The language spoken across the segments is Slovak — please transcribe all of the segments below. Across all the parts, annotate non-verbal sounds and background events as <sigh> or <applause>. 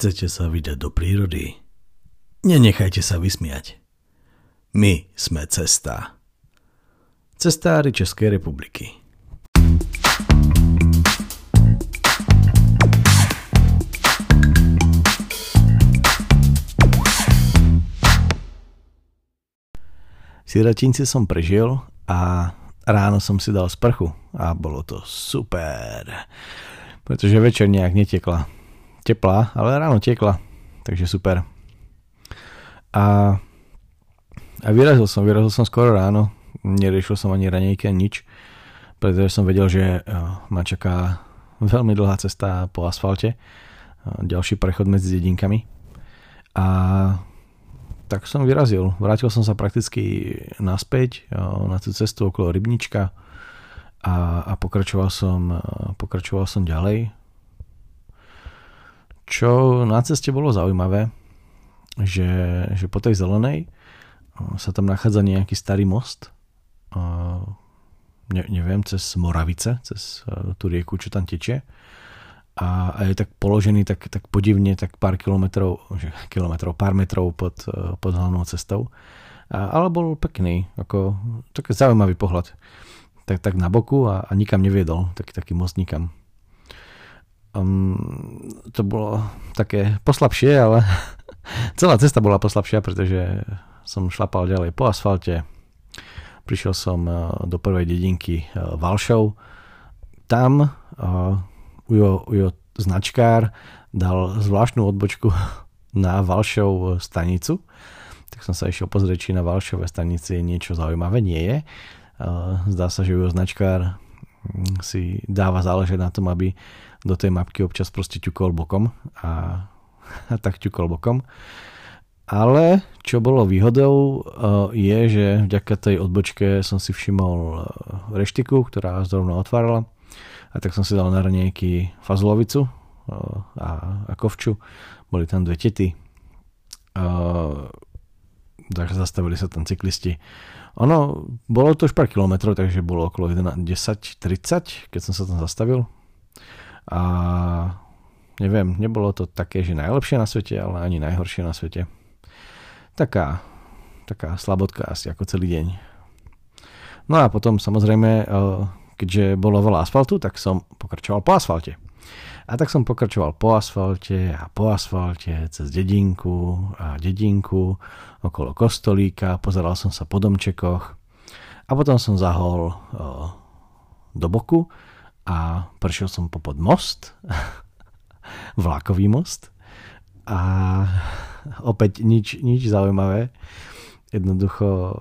Chcete sa vydať do prírody? Nenechajte sa vysmiať. My sme cesta. Cestári Českej republiky. Siratinci som prežil a ráno som si dal sprchu a bolo to super. Pretože večer nejak netekla. Teplá, ale ráno tekla. Takže super. A, a vyrazil som, vyrazil som skoro ráno. Neriešil som ani ranejky, ani nič. Pretože som vedel, že ma čaká veľmi dlhá cesta po asfalte. Ďalší prechod medzi dedinkami. A tak som vyrazil. Vrátil som sa prakticky naspäť na tú cestu okolo Rybnička a, a pokračoval, som, pokračoval som ďalej. Čo na ceste bolo zaujímavé, že, že po tej zelenej sa tam nachádza nejaký starý most, ne, neviem, cez Moravice, cez tú rieku, čo tam tečie a, a je tak položený tak, tak podivne, tak pár kilometrov, kilometrov, pár metrov pod, pod hlavnou cestou. A, ale bol pekný, ako taký zaujímavý pohľad. Tak, tak na boku a, a nikam neviedol, taký, taký most nikam. Um, to bolo také poslabšie, ale <laughs> celá cesta bola poslabšia, pretože som šlapal ďalej po asfalte. Prišiel som do prvej dedinky Valšov. Tam Ujo, Ujo značkár dal zvláštnu odbočku <laughs> na Valšov stanicu, tak som sa išiel pozrieť, či na Valšove stanici niečo zaujímavé. Nie je. Zdá sa, že Ujo značkár mm, si dáva záležať na tom, aby do tej mapky občas proste ťukol bokom a, a tak ťukol bokom. Ale čo bolo výhodou je, že vďaka tej odbočke som si všimol reštiku, ktorá zrovna otvárala a tak som si dal na ranejky fazulovicu a, a kovču. Boli tam dve tety. Takže zastavili sa tam cyklisti. Ono, bolo to už pár kilometrov, takže bolo okolo 10-30, keď som sa tam zastavil. A neviem, nebolo to také, že najlepšie na svete, ale ani najhoršie na svete. Taká, taká slabotka asi ako celý deň. No a potom samozrejme keďže bolo veľa asfaltu, tak som pokračoval po asfalte. A tak som pokračoval po asfalte a po asfalte cez dedinku a dedinku okolo kostolíka, pozeral som sa po domčekoch a potom som zahol o, do boku a prešiel som popod most, <laughs> vlakový most a opäť nič, nič zaujímavé. Jednoducho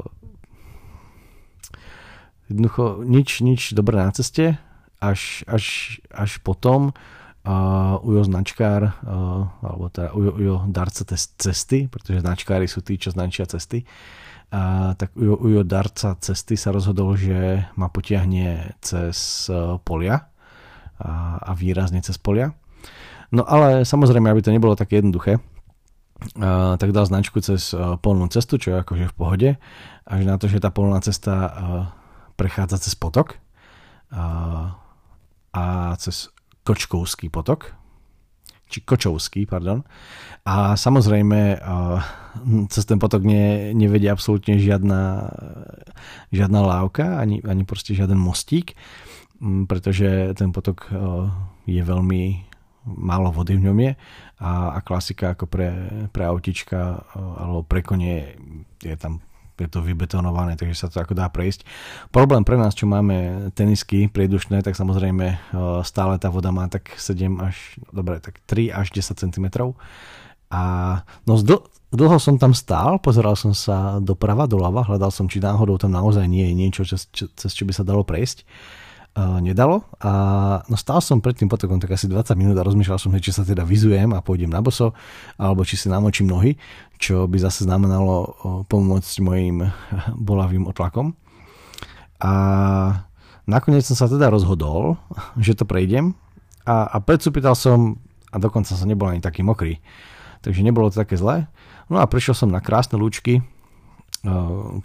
Jednoducho nič, nič dobré na ceste, až, až, až potom uh, Ujo značkár, uh, alebo teda Ujo, Ujo darca cesty, pretože značkári sú tí, čo značia cesty, uh, tak Ujo, Ujo darca cesty sa rozhodol, že ma potiahne cez uh, polia a, a výrazne cez polia. No ale samozrejme, aby to nebolo také jednoduché, uh, tak dal značku cez uh, polnú cestu, čo je akože v pohode, až na to, že tá polná cesta uh, prechádza cez potok a, a cez Kočkovský potok, či Kočovský, pardon. A samozrejme cez ten potok ne, nevedie absolútne žiadna, žiadna lávka, ani, ani proste žiaden mostík, pretože ten potok je veľmi málo vody v ňom je a, a klasika ako pre, pre autička alebo pre konie je tam je to vybetonované, takže sa to ako dá prejsť. Problém pre nás, čo máme tenisky priedušné, tak samozrejme e, stále tá voda má tak 7 až, dobre, tak 3 až 10 cm. A no zdl- dlho som tam stál, pozeral som sa doprava, doľava, hľadal som, či náhodou tam naozaj nie je niečo, cez, cez čo by sa dalo prejsť nedalo. A no stál som pred tým potokom tak asi 20 minút a rozmýšľal som, či sa teda vyzujem a pôjdem na boso, alebo či si namočím nohy, čo by zase znamenalo pomôcť mojim <laughs> bolavým otlakom. A nakoniec som sa teda rozhodol, že to prejdem a, a predsúpital som a dokonca som nebol ani taký mokrý. Takže nebolo to také zlé. No a prišiel som na krásne lúčky,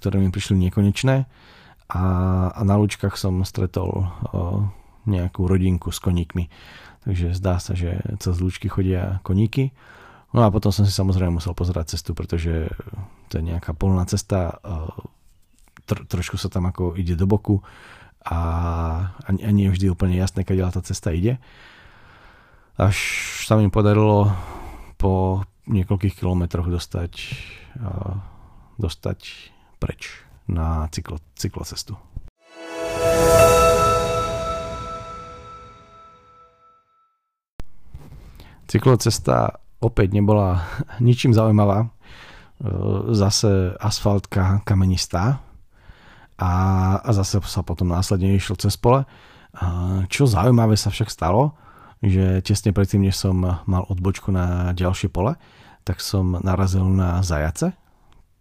ktoré mi prišli nekonečné a, a na Lučkách som stretol o, nejakú rodinku s koníkmi. Takže zdá sa, že cez Lučky chodia koníky. No a potom som si samozrejme musel pozerať cestu, pretože to je nejaká polná cesta, tr- trošku sa tam ako ide do boku a, a nie je vždy úplne jasné, kde tá cesta ide. Až sa mi podarilo po niekoľkých kilometroch dostať, dostať preč na cyklo, cyklocestu. Cyklocesta opäť nebola <laughs> ničím zaujímavá. E, zase asfaltka kamenistá a, a zase sa potom následne išiel cez pole. Čo zaujímavé sa však stalo, že tesne predtým, než som mal odbočku na ďalšie pole, tak som narazil na zajace.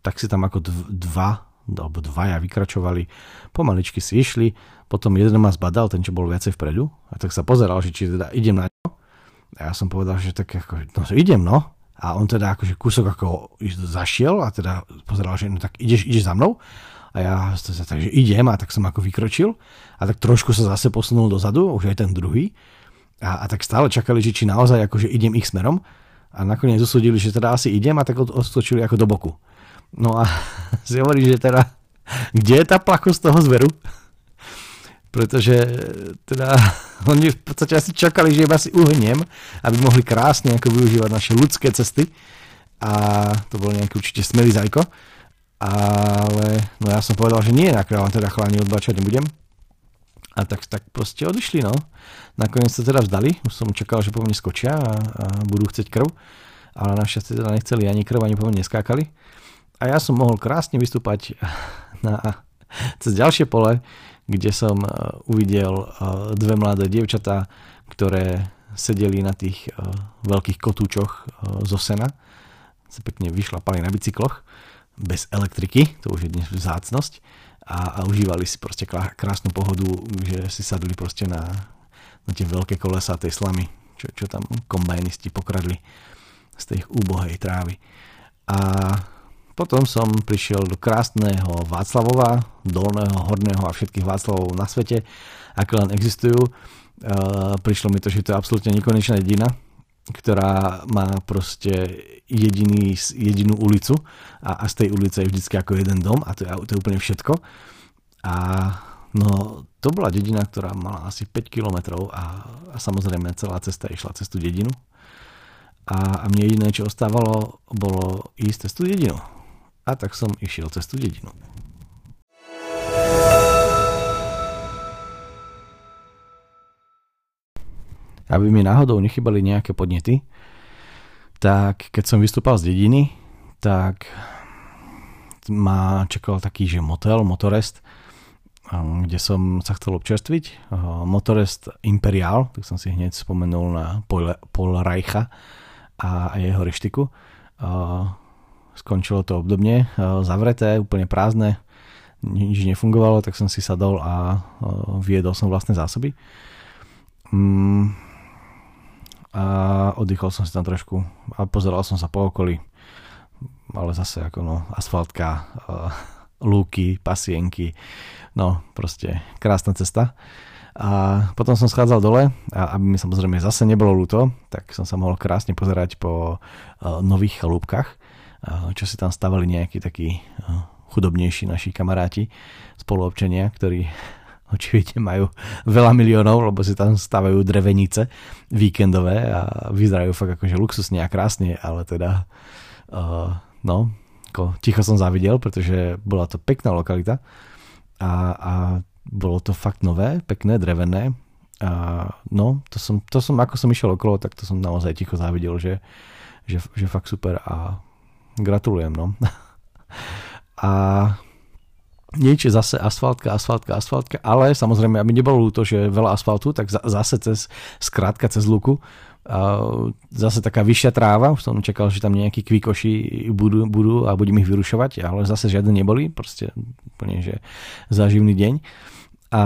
Tak si tam ako dva alebo dvaja vykračovali, pomaličky si išli, potom jeden ma zbadal, ten čo bol viacej vpredu, a tak sa pozeral, že či teda idem na ňo. A ja som povedal, že tak ako, no idem no. A on teda akože kúsok ako zašiel a teda pozeral, že no tak ideš, ideš za mnou. A ja takže idem a tak som ako vykročil a tak trošku sa zase posunul dozadu, už aj ten druhý. A, a tak stále čakali, že či naozaj akože idem ich smerom. A nakoniec usúdili, že teda asi idem a tak odstočili ako do boku. No a <laughs> si hovorí, že teda, kde je tá plachosť toho zveru? Pretože teda <laughs> oni v podstate asi čakali, že iba si uhniem, aby mohli krásne ako využívať naše ľudské cesty. A to bol nejaký určite smelý zajko. Ale no ja som povedal, že nie, nakrávam teda chalani odbačať nebudem. A tak, tak proste odišli, no. Nakoniec sa teda vzdali, už som čakal, že po mne skočia a, a budú chceť krv. Ale našťastie teda nechceli ani krv, ani po mne neskákali a ja som mohol krásne vystúpať na, cez ďalšie pole, kde som e, uvidel e, dve mladé dievčatá, ktoré sedeli na tých e, veľkých kotúčoch zo sena. Sa pekne vyšlapali na bicykloch, bez elektriky, to už je dnes vzácnosť. A, a užívali si proste krásnu pohodu, že si sadli proste na, na tie veľké kolesa tej slamy, čo, čo tam kombajnisti pokradli z tej úbohej trávy. A potom som prišiel do krásneho Václavova, dolného, horného a všetkých Václavov na svete, aké len existujú. Uh, prišlo mi to, že to je absolútne nekonečná dedina, ktorá má proste jediný, jedinú ulicu a, a z tej ulice je vždycky ako jeden dom a to je, to je úplne všetko. A no, to bola dedina, ktorá mala asi 5 kilometrov a, a samozrejme celá cesta išla cez tú dedinu. A, a mne jediné, čo ostávalo, bolo ísť cez tú dedinu a tak som išiel cez tú dedinu. Aby mi náhodou nechybali nejaké podnety, tak keď som vystúpal z dediny, tak ma čakal taký, že motel, motorest, kde som sa chcel občerstviť. Motorest Imperial, tak som si hneď spomenul na Paul, Reicha a jeho reštiku skončilo to obdobne, e, zavreté, úplne prázdne, nič nefungovalo, tak som si sadol a e, viedol som vlastné zásoby. Mm, a oddychol som si tam trošku a pozeral som sa po okolí, ale zase ako no, asfaltka, e, lúky, pasienky, no proste krásna cesta. A potom som schádzal dole a aby mi samozrejme zase nebolo ľúto, tak som sa mohol krásne pozerať po nových chalúbkach čo si tam stavali nejakí takí chudobnejší naši kamaráti, spoluobčania, ktorí <laughs> očividne majú veľa miliónov, lebo si tam stavajú drevenice víkendové a vyzerajú fakt akože luxusne a krásne, ale teda uh, no, ako ticho som zavidel, pretože bola to pekná lokalita a, a bolo to fakt nové, pekné, drevené a no, to som, to som, ako som išiel okolo, tak to som naozaj ticho zavidel, že, že, že fakt super a Gratulujem, no. <laughs> A nič, zase asfaltka, asfaltka, asfaltka, ale samozrejme, aby nebolo ľúto, že veľa asfaltu, tak zase cez, skrátka cez luku, a zase taká vyššia tráva, už som čakal, že tam nejakí kvikoši budú, budú a budem ich vyrušovať, ale zase žiadne neboli, proste úplne, že záživný deň. A,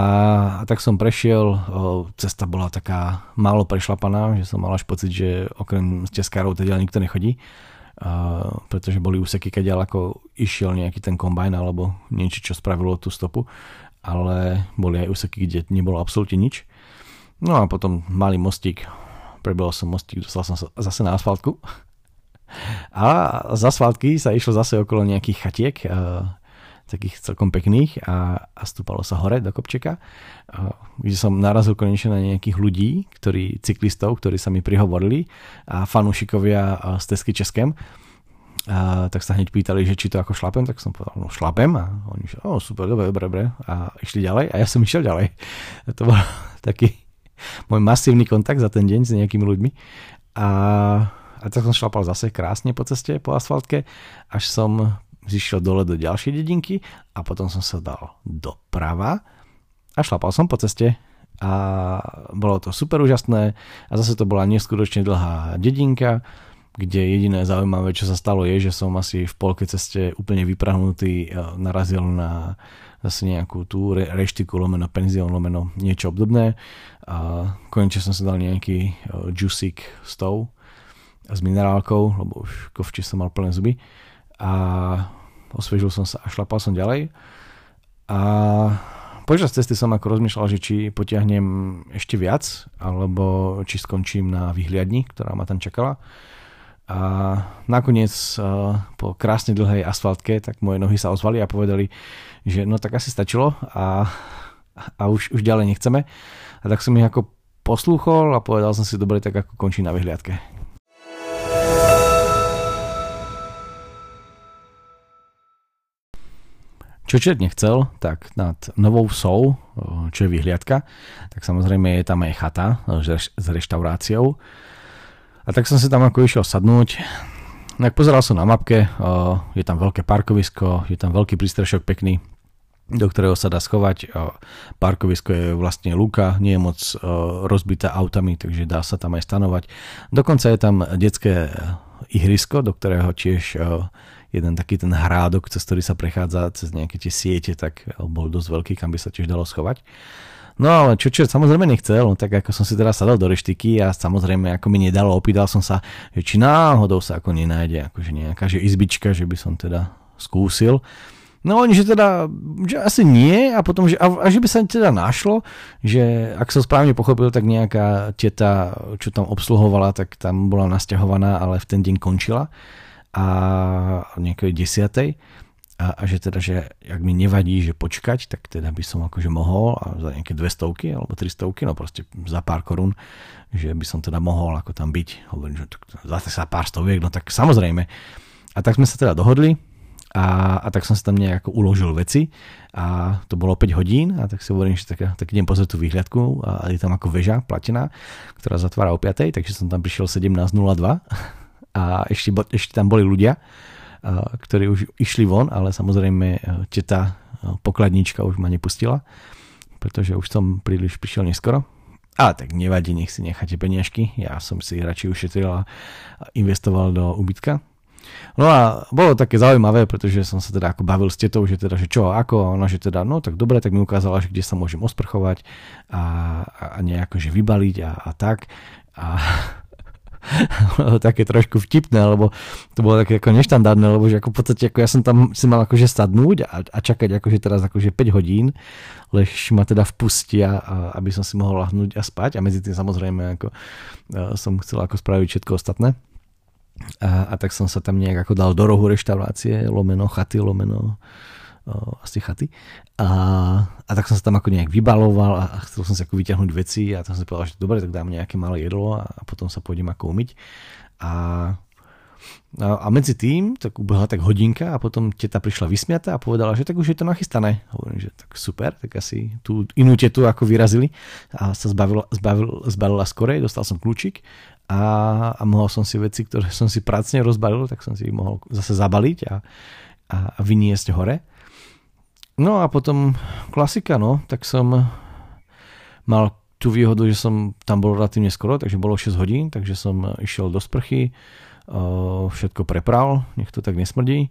tak som prešiel, cesta bola taká málo prešlapaná, že som mal až pocit, že okrem steskárov teda nikto nechodí a, pretože boli úseky, keď ako išiel nejaký ten kombajn alebo niečo, čo spravilo tú stopu, ale boli aj úseky, kde nebolo absolútne nič. No a potom malý mostík, prebehol som mostík, dostal som sa zase na asfaltku. <laughs> A z asfaltky sa išlo zase okolo nejakých chatiek, takých celkom pekných a, a stúpalo sa hore do kopčeka, kde som narazil konečne na nejakých ľudí, ktorí, cyklistov, ktorí sa mi prihovorili a fanúšikovia z Tesky Českem. A, tak sa hneď pýtali, že či to ako šlapem, tak som povedal, no šlapem a oni že, oh, super, dobre, dobre, dobre a išli ďalej a ja som išiel ďalej. A to bol <laughs> taký môj masívny kontakt za ten deň s nejakými ľuďmi a, a tak som šlapal zase krásne po ceste, po asfaltke, až som zišiel dole do ďalšej dedinky a potom som sa dal doprava a šlapal som po ceste. A bolo to super úžasné a zase to bola neskutočne dlhá dedinka, kde jediné zaujímavé, čo sa stalo je, že som asi v polke ceste úplne vyprahnutý e, narazil na zase nejakú tú reštiku lomeno penzión lomeno niečo obdobné. A konečne som sa dal nejaký e, juiceik s tou s minerálkou, lebo už kovči som mal plné zuby. A osviežil som sa a šlapal som ďalej. A počas cesty som ako rozmýšľal, že či potiahnem ešte viac, alebo či skončím na vyhliadni, ktorá ma tam čakala. A nakoniec po krásne dlhej asfaltke, tak moje nohy sa ozvali a povedali, že no tak asi stačilo a, a už, už ďalej nechceme. A tak som ich ako poslúchol a povedal som si, dobre, tak ako končí na vyhliadke. Čo čert nechcel, tak nad Novou Vsou, čo je vyhliadka, tak samozrejme je tam aj chata s reštauráciou. A tak som si tam ako išiel sadnúť. Tak pozeral som na mapke, je tam veľké parkovisko, je tam veľký prístrešok pekný, do ktorého sa dá schovať. Parkovisko je vlastne lúka, nie je moc rozbitá autami, takže dá sa tam aj stanovať. Dokonca je tam detské ihrisko, do ktorého tiež jeden taký ten hrádok, cez ktorý sa prechádza cez nejaké tie siete, tak bol dosť veľký, kam by sa tiež dalo schovať. No ale čo, čo samozrejme nechcel, no tak ako som si teraz sadal do reštiky a samozrejme ako mi nedalo, opýtal som sa, že či náhodou sa ako nenájde akože nejaká že izbička, že by som teda skúsil. No oni, že teda, že asi nie a potom, že, a, a že by sa teda našlo, že ak som správne pochopil, tak nejaká teta, čo tam obsluhovala, tak tam bola nasťahovaná, ale v ten deň končila a nejakej desiatej a, a že teda, že ak mi nevadí, že počkať, tak teda by som akože mohol a za nejaké 200 alebo 300, no proste za pár korún, že by som teda mohol ako tam byť. Hovorím, že za sa pár stoviek, no tak samozrejme. A tak sme sa teda dohodli a, a tak som si tam nejako uložil veci a to bolo 5 hodín a tak si hovorím, že tak, tak idem pozrieť tú výhľadku a je tam ako väža platená, ktorá zatvára o 5, takže som tam prišiel 17.02 a ešte, ešte tam boli ľudia, ktorí už išli von, ale samozrejme teta pokladníčka už ma nepustila, pretože už som príliš prišiel neskoro. A tak nevadí, nech si necháte peniažky. Ja som si radšej ušetril a investoval do ubytka. No a bolo také zaujímavé, pretože som sa teda ako bavil s tetou, že teda, že čo, ako, a ona, že teda, no tak dobre, tak mi ukázala, že kde sa môžem osprchovať a, a nejako, že vybaliť a, a tak. A také trošku vtipné, lebo to bolo také ako neštandardné, lebo že ako v podstate ako ja som tam si mal akože sadnúť a, a čakať akože teraz akože 5 hodín, lež ma teda vpustia, aby som si mohol lahnúť a spať a medzi tým samozrejme ako e, som chcel ako spraviť všetko ostatné. A, a tak som sa tam nejak ako dal do rohu reštaurácie, lomeno chaty, lomeno asi chaty. A, a tak som sa tam ako nejak vybaloval a chcel som si ako vyťahnuť veci a tam som povedal, že dobre, tak dám nejaké malé jedlo a, a potom sa pôjdem ako umyť. A, a, a medzi tým tak ubehla tak hodinka a potom teta prišla vysmiatá a povedala, že tak už je to nachystané. Hovorím, že tak super, tak asi tú inú tetu ako vyrazili a sa zbavila, zbavil, zbalila skorej, dostal som kľúčik a, a mohol som si veci, ktoré som si pracne rozbalil, tak som si ich mohol zase zabaliť a, a, a vyniesť hore. No a potom klasika, no, tak som mal tú výhodu, že som tam bol relatívne skoro, takže bolo 6 hodín, takže som išiel do sprchy, všetko prepral, nech to tak nesmrdí.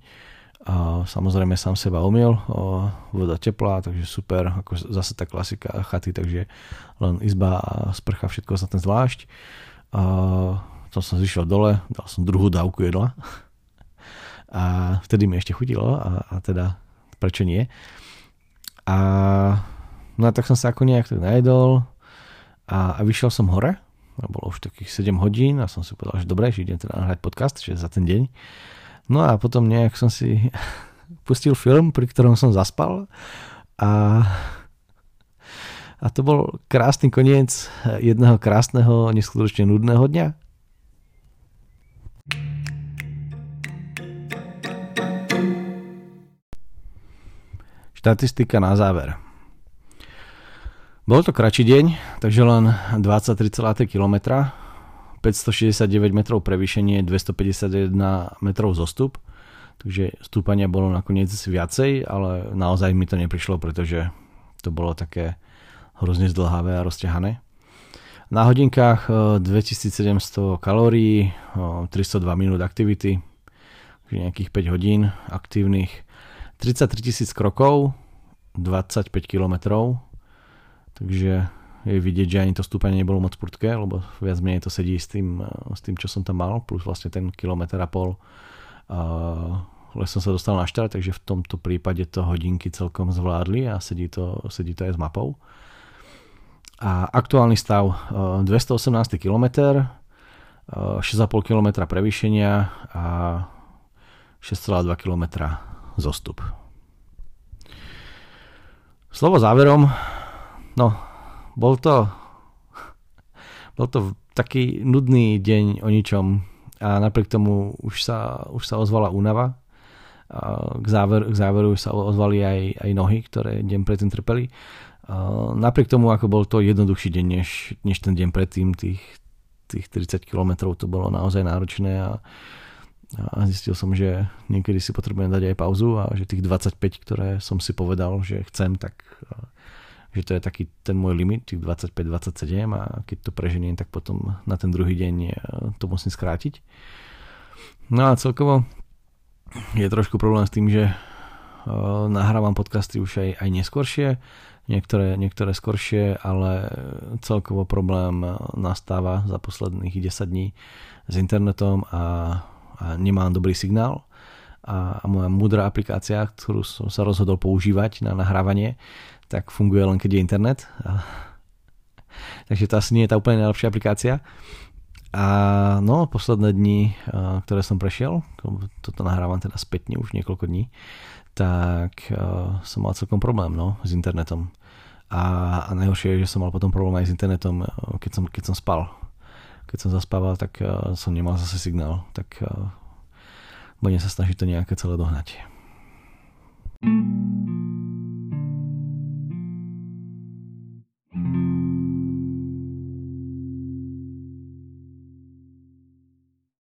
A samozrejme sám seba umiel, voda teplá, takže super, ako zase tá klasika chaty, takže len izba a sprcha, všetko sa ten zvlášť. A to som zišiel dole, dal som druhú dávku jedla <laughs> a vtedy mi ešte chutilo a, a teda prečo nie. A no tak som sa ako nejak tak najedol a, a vyšiel som hore a bolo už takých 7 hodín a som si povedal, že dobre, že idem teda nahrať podcast, že za ten deň. No a potom nejak som si <laughs> pustil film, pri ktorom som zaspal a a to bol krásny koniec jedného krásneho, neskutočne nudného dňa. Štatistika na záver. Bol to kratší deň, takže len 23,3 km, 569 metrov prevýšenie, 251 metrov zostup, takže stúpania bolo nakoniec viacej, ale naozaj mi to neprišlo, pretože to bolo také hrozne zdlhavé a rozťahané. Na hodinkách 2700 kalórií, 302 minút aktivity, nejakých 5 hodín aktívnych, 33 tisíc krokov, 25 kilometrov, Takže je vidieť, že ani to stúpanie nebolo moc prudké, lebo viac menej to sedí s tým, s tým, čo som tam mal, plus vlastne ten kilometr a pol uh, som sa dostal na štart, takže v tomto prípade to hodinky celkom zvládli a sedí to, sedí to aj s mapou. A aktuálny stav uh, 218 km, uh, 6,5 km prevýšenia a 6,2 km zostup. Slovo záverom No, bol to, bol to taký nudný deň o ničom a napriek tomu už sa, už sa ozvala únava. K, záver, k záveru sa ozvali aj, aj nohy, ktoré deň predtým trpeli. Napriek tomu, ako bol to jednoduchší deň, než, než ten deň predtým, tých, tých 30 km to bolo naozaj náročné a, a zistil som, že niekedy si potrebujem dať aj pauzu a že tých 25, ktoré som si povedal, že chcem, tak že to je taký ten môj limit, tých 25-27 a keď to preženiem, tak potom na ten druhý deň e, to musím skrátiť. No a celkovo je trošku problém s tým, že uh, nahrávam podcasty už aj, aj neskôršie, niektoré, niektoré skoršie, ale celkovo problém nastáva za posledných 10 dní s internetom a, a nemám dobrý signál a, a moja múdra aplikácia, ktorú som sa rozhodol používať na nahrávanie, tak funguje len keď je internet. <laughs> Takže to asi nie je tá úplne najlepšia aplikácia. A no, posledné dni, ktoré som prešiel, toto nahrávam teda spätne už niekoľko dní, tak som mal celkom problém no, s internetom. A, a najhoršie je, že som mal potom problém aj s internetom, keď som, keď som spal keď som zaspával, tak eh, som nemal zase signál, tak eh, budem sa snažiť to nejaké celé dohnať.